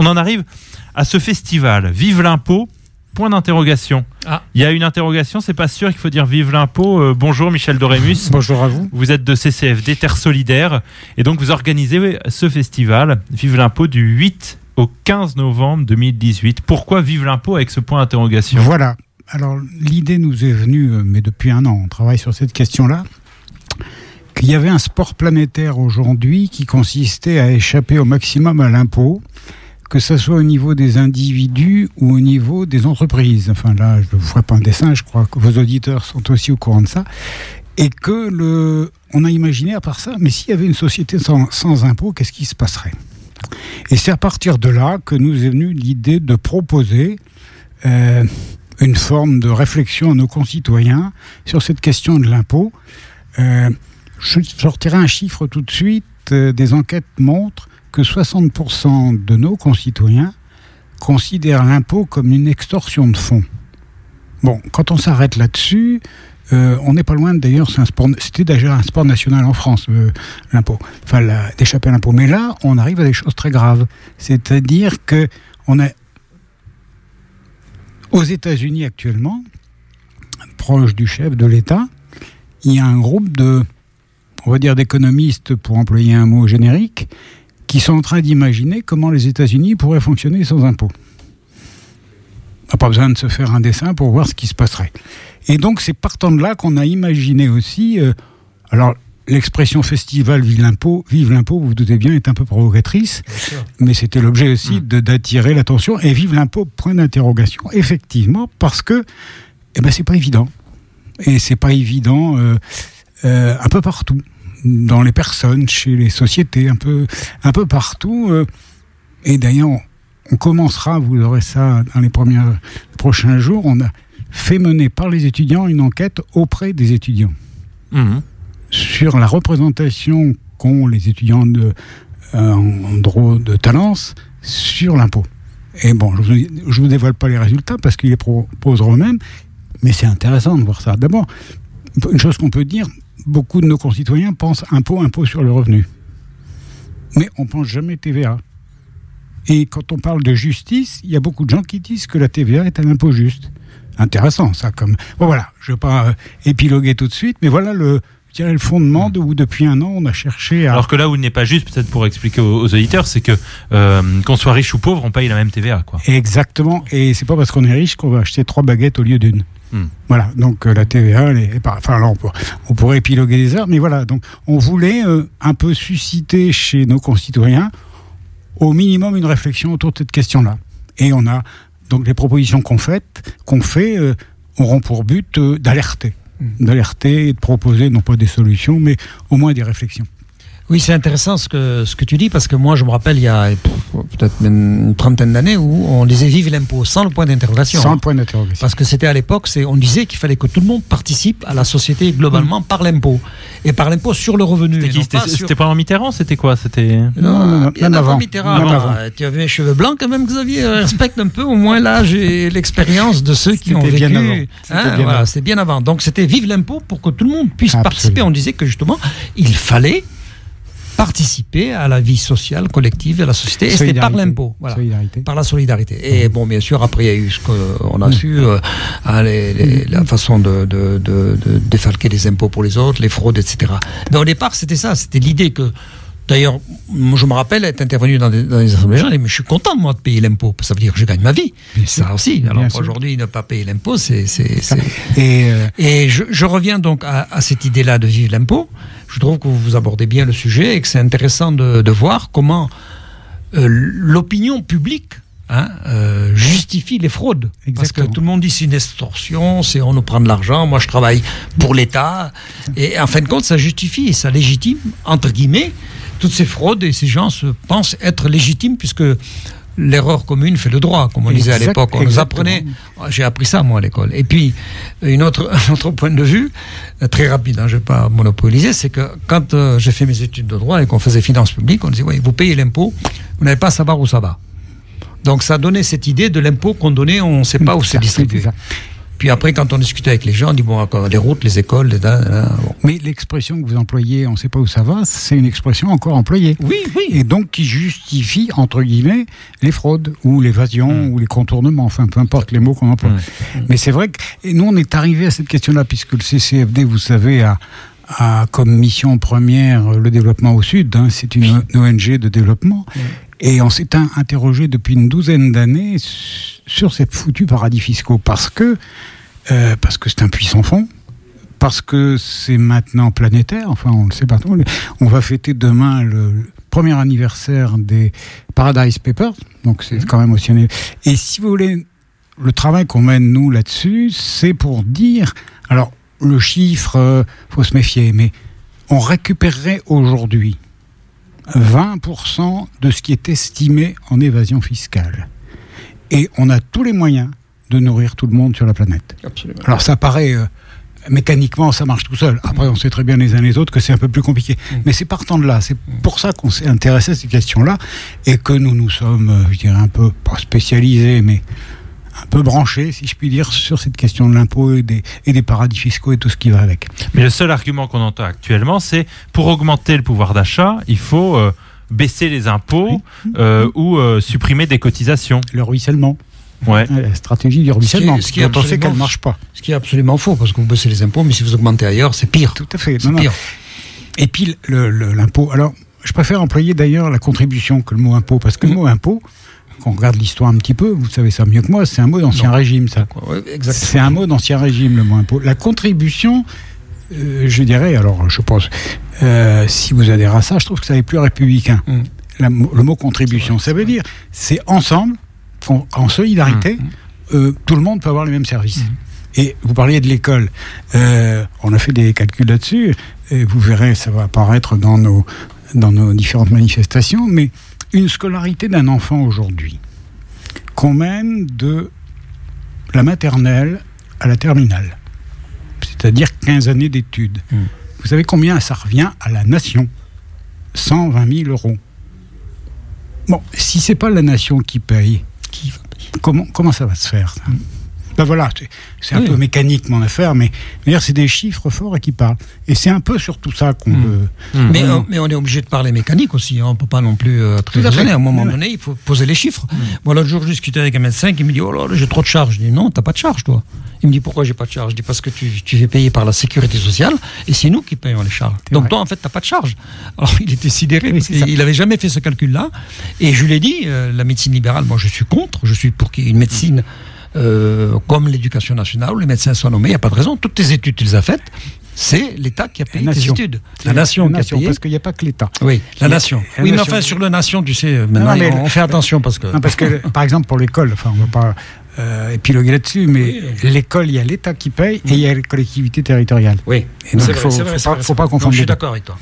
On en arrive à ce festival. Vive l'impôt Point d'interrogation. Ah. Il y a une interrogation, c'est pas sûr qu'il faut dire vive l'impôt. Euh, bonjour Michel Dorémus. Bonjour à vous. Vous êtes de CCFD Terre Solidaire et donc vous organisez ce festival Vive l'impôt du 8 au 15 novembre 2018. Pourquoi vive l'impôt avec ce point d'interrogation? Voilà. Alors l'idée nous est venue, euh, mais depuis un an, on travaille sur cette question-là, qu'il y avait un sport planétaire aujourd'hui qui consistait à échapper au maximum à l'impôt, que ce soit au niveau des individus ou au niveau des entreprises. Enfin là, je ne vous ferai pas un dessin, je crois que vos auditeurs sont aussi au courant de ça. Et que le, on a imaginé à part ça, mais s'il y avait une société sans, sans impôt, qu'est-ce qui se passerait? Et c'est à partir de là que nous est venue l'idée de proposer euh, une forme de réflexion à nos concitoyens sur cette question de l'impôt. Euh, je sortirai un chiffre tout de suite. Euh, des enquêtes montrent que 60% de nos concitoyens considèrent l'impôt comme une extorsion de fonds. Bon, quand on s'arrête là-dessus, euh, on n'est pas loin d'ailleurs, c'était déjà un sport national en France, euh, l'impôt, enfin d'échapper à l'impôt. Mais là, on arrive à des choses très graves. C'est-à-dire que on est aux États-Unis actuellement, proche du chef de l'État, il y a un groupe de, on va dire, d'économistes, pour employer un mot générique, qui sont en train d'imaginer comment les États-Unis pourraient fonctionner sans impôt. On n'a pas besoin de se faire un dessin pour voir ce qui se passerait. Et donc, c'est partant de là qu'on a imaginé aussi. euh, alors, l'expression festival vive l'impôt, vive l'impôt, vous vous doutez bien, est un peu provocatrice, mais c'était l'objet aussi de- d'attirer l'attention. Et vive l'impôt, point d'interrogation. Effectivement, parce que, eh ben, c'est pas évident. Et c'est pas évident euh, euh, un peu partout dans les personnes, chez les sociétés, un peu, un peu partout. euh. et d'ailleurs, on, on commencera, vous aurez ça dans les premiers prochains jours, on a fait mener par les étudiants une enquête auprès des étudiants Mhm. sur la représentation qu'ont les étudiants de, euh, en droit de Talence sur l'impôt. Et bon, je ne vous, dévoile pas les résultats parce qu'ils les proposeront eux-mêmes, mais c'est intéressant de voir ça. D'abord, une chose qu'on peut dire, beaucoup de nos concitoyens pensent impôt, impôt sur le revenu. Mais on pense jamais TVA. Et quand on parle de justice, il y a beaucoup de gens qui disent que la TVA est un impôt juste. Intéressant, ça. Comme bon, voilà, je ne vais pas euh, épiloguer tout de suite, mais voilà le, je dirais le fondement de où depuis un an on a cherché à. Alors que là où il n'est pas juste, peut-être pour expliquer aux, aux auditeurs, c'est que euh, qu'on soit riche ou pauvre, on paye la même TVA. Quoi. Exactement. Et c'est pas parce qu'on est riche qu'on va acheter trois baguettes au lieu d'une. Hmm. Voilà. Donc euh, la TVA. Enfin là, on, peut- on pourrait épiloguer des heures, mais voilà. Donc on voulait euh, un peu susciter chez nos concitoyens au minimum une réflexion autour de cette question-là. Et on a donc les propositions qu'on fait, qu'on fait euh, auront pour but d'alerter, d'alerter et de proposer non pas des solutions, mais au moins des réflexions. Oui, c'est intéressant ce que, ce que tu dis, parce que moi, je me rappelle, il y a peut-être une trentaine d'années, où on disait vive l'impôt, sans le point d'interrogation. Sans le point d'interrogation. Parce que c'était à l'époque, c'est, on disait qu'il fallait que tout le monde participe à la société globalement par l'impôt. Et par l'impôt sur le revenu. C'était pas sur- c'était pas en Mitterrand C'était quoi C'était Non, avant avant. Mitterrand. Même avant. avant. Euh, Tu avais les cheveux blancs quand même, Xavier. Euh, Respecte un peu au moins l'âge et l'expérience de ceux qui ont C'était vécu. bien avant. C'était Hein, bien voilà, c'était bien avant. Donc c'était vive l'impôt pour que tout le monde puisse Absolument. participer. On disait que justement, il fallait participer à la vie sociale, collective, à la société. Et c'était par l'impôt. Voilà par la solidarité. Et bon, bien sûr, après, il y a eu ce qu'on a su, euh, hein, les- les- la façon de, de- de- de défalquer les impôts pour les autres, les fraudes, etc. Mais au départ, c'était ça, c'était l'idée que. D'ailleurs, je me rappelle être intervenu dans des, dans des assemblées générales, mais je suis content, moi, de payer l'impôt. Ça veut dire que je gagne ma vie. Bien sûr. Ça aussi. Alors, aujourd'hui, ne pas payer l'impôt, c'est. Et euh, et je, je reviens donc à, à cette idée-là de vivre l'impôt. Je trouve que vous abordez bien le sujet et que c'est intéressant de, de voir comment euh, l'opinion publique hein, euh, justifie les fraudes. Parce que Exactement. tout le monde dit c'est une extorsion, c'est on nous prend de l'argent, moi je travaille pour l'État. Et en fin de compte, ça justifie et ça légitime, entre guillemets, toutes ces fraudes et ces gens se pensent être légitimes puisque l'erreur commune fait le droit, comme on disait à l'époque. On nous apprenait j'ai appris ça, moi, à l'école. Et puis, une autre, un autre point de vue, euh, très rapide, hein, je ne vais pas monopoliser, c'est que quand euh, j'ai fait mes études de droit et qu'on faisait finances publiques, on disait, oui, vous payez l'impôt, vous n'avez pas à savoir où ça va. Donc, ça donnait cette idée de l'impôt qu'on donnait, on ne sait pas où c'est distribué. Puis après, quand on discute avec les gens, on dit bon, encore les routes, les écoles, les. bon. Mais l'expression que vous employez, on ne sait pas où ça va, c'est une expression encore employée. Oui, oui. Et donc qui justifie, entre guillemets, les fraudes, ou l'évasion, ou les contournements, enfin, peu importe les mots qu'on emploie. Mais c'est vrai que et nous, on est arrivé à cette question-là, puisque le CCFD, vous savez, a, a comme mission première le développement au Sud. hein, c'est une ONG de développement. Et on s'est interrogé depuis une douzaine d'années sur ces foutus paradis fiscaux parce que euh, parce que c'est un puissant fond, parce que c'est maintenant planétaire. Enfin, on le sait partout. On va fêter demain le premier anniversaire des Paradise Papers, donc c'est quand même aussi. un- Et si vous voulez, le travail qu'on mène nous là-dessus, c'est pour dire. Alors, le chiffre, euh, faut se méfier, mais on récupérerait aujourd'hui 20% de ce qui est estimé en évasion fiscale. Et on a tous les moyens de nourrir tout le monde sur la planète. Absolument. Alors ça paraît euh, mécaniquement, ça marche tout seul. Après, on sait très bien les uns les autres que c'est un peu plus compliqué. Mais c'est partant de là. C'est pour ça qu'on s'est intéressé à ces questions-là et que nous nous sommes, euh, je dirais, un peu pas spécialisés, mais un peu branchés, si je puis dire, sur cette question de l'impôt et des, et des paradis fiscaux et tout ce qui va avec. Mais le seul argument qu'on entend actuellement, c'est pour augmenter le pouvoir d'achat, il faut euh, baisser les impôts euh, ou euh, supprimer des cotisations. Le ruissellement, Ouais. la stratégie du ruissellement, ce qui est dont on sait absolument- qu'elle ne marche pas. Ce qui est absolument faux, parce que vous baissez les impôts, mais si vous augmentez ailleurs, c'est pire. Tout à fait. C'est Non, non. pire. Et puis l'impôt. Alors, je préfère employer d'ailleurs la contribution que le mot impôt, parce que le Mhm. mot impôt, quand on regarde l'histoire un petit peu, vous savez ça mieux que moi, c'est un mot d'ancien régime, ça. Ouais. C'est un mot d'ancien régime, le mot impôt. La contribution, euh, je dirais, alors je pense, euh, si vous adhérez à ça, je trouve que ça est plus républicain. Mm. La- le mot contribution, ça veut dire, c'est ensemble, en, en solidarité, euh, tout le monde peut avoir les mêmes services. Et vous parliez de l'école. On a fait des calculs là-dessus. Et vous verrez, ça va apparaître dans nos, dans nos différentes manifestations. Mais une scolarité d'un enfant aujourd'hui, qu'on mène de la maternelle à la terminale, c'est-à-dire 15 années d'études. Mm. Vous savez combien ça revient à la nation? 120 000 euros. Bon, si c'est pas la nation qui paye, Qui comment, comment ça va se faire ça? Ben voilà, c'est- un Oui. peu mécanique mon affaire, mais d'ailleurs c'est des chiffres forts et qui parlent. Et c'est un peu sur tout ça qu'on Mm. veut. Mais, euh, mais on est obligé de parler mécanique aussi. hein. On ne peut pas non plus euh, Tout à fait. raisonné. À un moment donné, il faut poser les chiffres. Moi, l'autre jour, je discutais avec un médecin qui me dit Oh là là, j'ai trop de charges. Je dis Non, t'as pas de charges, toi. Il me dit Pourquoi j'ai pas de charges? Je dis Parce que tu, tu es payé par la sécurité sociale et c'est nous qui payons les charges. Donc, vrai. toi, en fait, t'as pas de charges. Alors, il était sidéré Oui, parce qu'il n'avait jamais fait ce calcul-là. Et je lui ai dit euh, La médecine libérale, moi, je suis contre. Je suis pour qu'il y ait une médecine. Euh, comme l'éducation nationale, où les médecins soient nommés, il n'y a pas de raison. Toutes tes études, tu les as faites, c'est l'État qui a payé nation. études. La nation La qui a nation, payé. parce qu'il n'y a pas que l'État. Oui, la nation. la oui, mais nation. enfin, sur la nation, tu sais, maintenant, Non, mais on, le- fait attention parce que. Non, parce que, par exemple, pour l'école, enfin, on va pas euh, épiloguer là-dessus, mais l'école, il y a l'État qui paye et il y a les collectivités territoriales. oui, Et donc, faut- faut pas- faut pas confondre Je suis les d'accord avec toi.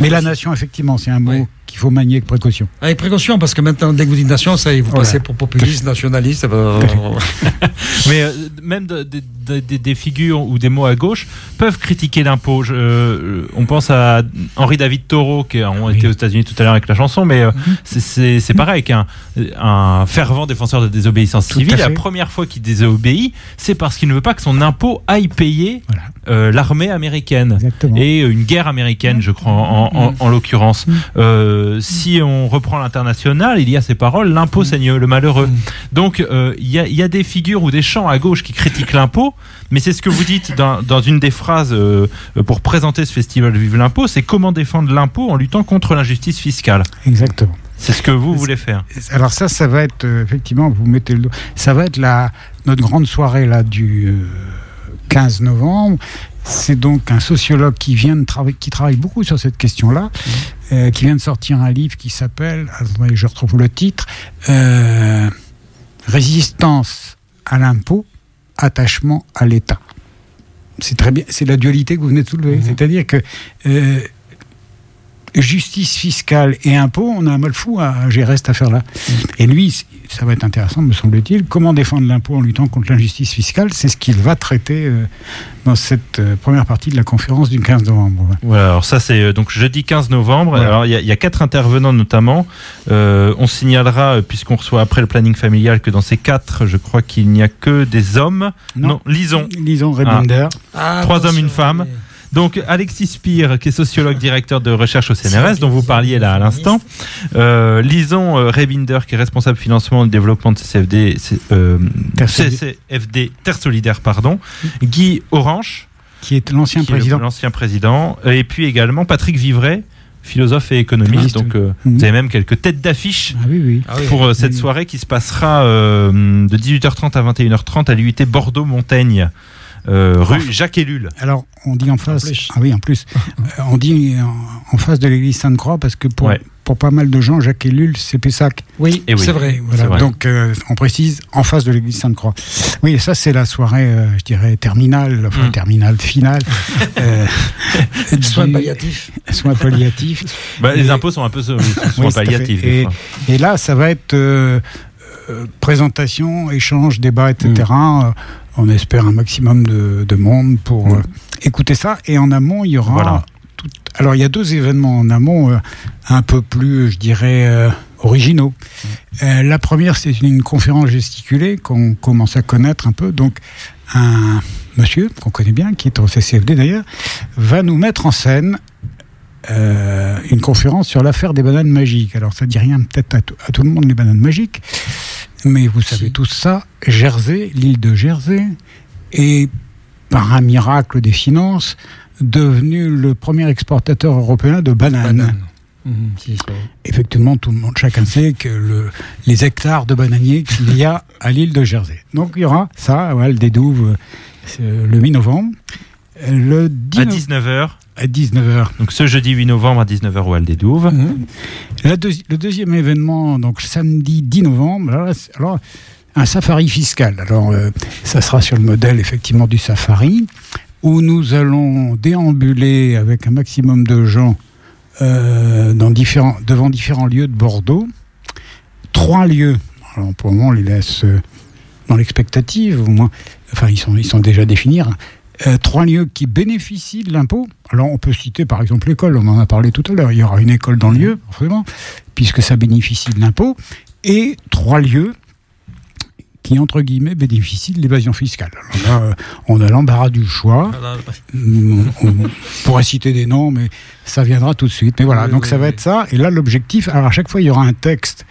Mais la nation, effectivement, c'est un mot Oui. Qu'il faut manier avec précaution. Avec précaution, parce que maintenant, dès que vous dites nation, ça y est, vous Voilà. passez pour populiste, nationaliste. euh, Mais euh, même de- de- de- de- des figures ou des mots à gauche peuvent critiquer l'impôt. Euh, on pense à Henri David Thoreau, qui a on Oui. était aux États-Unis tout à l'heure avec la chanson, mais euh, c'est- pareil qu'un un fervent défenseur de désobéissance Tout civile. La première fois qu'il désobéit, c'est parce qu'il ne veut pas que son impôt aille payer. Euh, l'armée américaine. Exactement. Et euh, une guerre américaine, je crois, en, en- en l'occurrence. Euh, si on reprend l'international, il y a ces paroles l'impôt saigne le malheureux. Donc, euh, il y, a, il y a des figures ou des chants à gauche qui critiquent l'impôt, mais c'est ce que vous dites dans, dans une des phrases euh, pour présenter ce festival Vive l'impôt c'est comment défendre l'impôt en luttant contre l'injustice fiscale. Exactement. C'est ce que vous voulez faire. Alors ça, ça va être euh, effectivement, vous mettez le doigt, ça va être la notre grande soirée là du euh, 15 novembre. C'est donc un sociologue qui vient de travailler, qui travaille beaucoup sur cette question-là, euh, qui vient de sortir un livre qui s'appelle, attendez, je retrouve le titre, euh, Résistance à l'impôt, attachement à l'État. C'est très bien, c'est la dualité que vous venez de soulever, c'est-à-dire que euh, justice fiscale et impôt, on a un mal fou à gérer cette affaire-là. Et lui, ça va être intéressant, me semble-t-il. Comment défendre l'impôt en luttant contre l'injustice fiscale C'est ce qu'il va traiter euh, dans cette euh, première partie de la conférence du 15 novembre. Voilà, alors ça c'est euh, donc jeudi 15 novembre. Voilà. Alors il y, a- il y a quatre intervenants notamment. Euh, on signalera, euh, puisqu'on reçoit après le planning familial, que dans ces quatre, je crois qu'il n'y a que des hommes. Non, lisons. Lisons Rebinder. Ah, Trois hommes, une femme. Donc Alexis Spire, qui est sociologue directeur de recherche au CNRS, dont vous parliez là à l'instant. Euh, lisons euh, Rebinder, qui est responsable financement et développement de CCFD, C- euh, Terre Solidaire. CCFD Terre Solidaire, pardon. Guy Orange, qui est l'ancien président. l'ancien président, et puis également Patrick Vivray, philosophe et économiste. Donc euh, Mhm. vous avez même quelques têtes d'affiche Ah oui, oui. Ah oui. pour euh, cette soirée qui se passera euh, de 18h30 à 21h30 à l'UIT Bordeaux-Montaigne, euh, rue Jacques Ellul. Alors, on dit en face. ah oui, en plus. Euh, on dit en, en face de l'église Sainte-Croix parce que pour, Ouais. pour pas mal de gens, Jacques Ellul, c'est Pessac. Oui, Eh oui. c'est vrai. Voilà, vrai. donc euh, on précise en face de l'église Sainte-Croix. Oui, ça c'est la soirée, euh, je dirais, terminale, enfin Mm. terminale, finale. euh, Soins palliatifs. Soins palliatifs. Bah, les impôts sont un peu Oui, à palliatifs. Et, fois. et là, ça va être euh, euh, présentation, échange, débat, etc. Euh, on espère un maximum de, de monde pour Mm. euh, écouter ça. Et en amont, il y aura. Voilà. tout- Alors, il y a deux événements en amont, euh, un peu plus, je dirais, euh, originaux. Euh, la première, c'est une conférence gesticulée qu'on commence à connaître un peu. Donc, un monsieur qu'on connaît bien, qui est au CCFD d'ailleurs, va nous mettre en scène une conférence sur l'affaire des bananes magiques. Alors, ça dit rien peut-être à tout le monde, les bananes magiques, mais vous savez Si. tous ça. Jersey, l'île de Jersey, est, par un miracle des finances, devenu le premier exportateur européen de bananes. Banane. Mhm, si. Effectivement, tout le monde, chacun sait que le, les hectares de bananiers qu'il y a à l'île de Jersey. Donc, il y aura ça, ouais, le dédouve, euh, le 8 novembre. Euh, Le 10 À no- 19h, à 19h. donc ce jeudi 8 novembre à 19h au Hall des Douves. Mhm. La deuxi- le deuxième événement, donc samedi 10 novembre, alors, un safari fiscal. Alors, euh, ça sera sur le modèle effectivement du safari, où nous allons déambuler avec un maximum de gens euh, dans différents, devant différents lieux de Bordeaux. Trois lieux. Alors, pour le moment, on les laisse euh, dans l'expectative, au moins. Enfin, ils sont, ils sont déjà définis. Euh, trois lieux qui bénéficient de l'impôt. Alors, on peut citer par exemple l'école, on en a parlé tout à l'heure. Il y aura une école dans le lieu, forcément, puisque ça bénéficie de l'impôt. Et trois lieux qui, entre guillemets, bénéficient de l'évasion fiscale. Alors là, euh, on a l'embarras du choix. Voilà. On, on pourrait citer des noms, mais ça viendra tout de suite. Mais voilà, Oui, donc oui, ça va être ça. Et là, l'objectif, alors à chaque fois, il y aura un texte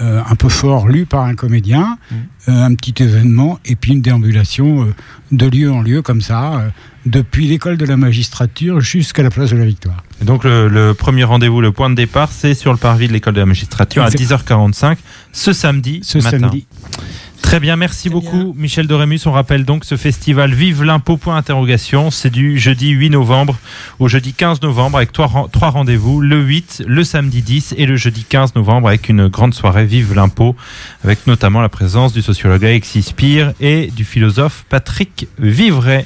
euh, un peu fort lu par un comédien, Mm. euh, un petit événement, et puis une déambulation euh, de lieu en lieu, comme ça, depuis l'école de la magistrature jusqu'à la place de la Victoire. Et donc le, le premier rendez-vous, le point de départ, c'est sur le parvis de l'école de la magistrature à Exact. 10h45 ce samedi Ce matin. samedi. Très bien, merci beaucoup Michel Dorémus. On rappelle donc ce festival Vive l'impôt point interrogation. C'est du jeudi 8 novembre au jeudi 15 novembre avec trois rendez-vous, le 8, le samedi 10 et le jeudi 15 novembre avec une grande soirée Vive l'impôt avec notamment la présence du sociologue Alexis Spire et du philosophe Patrick Vivray.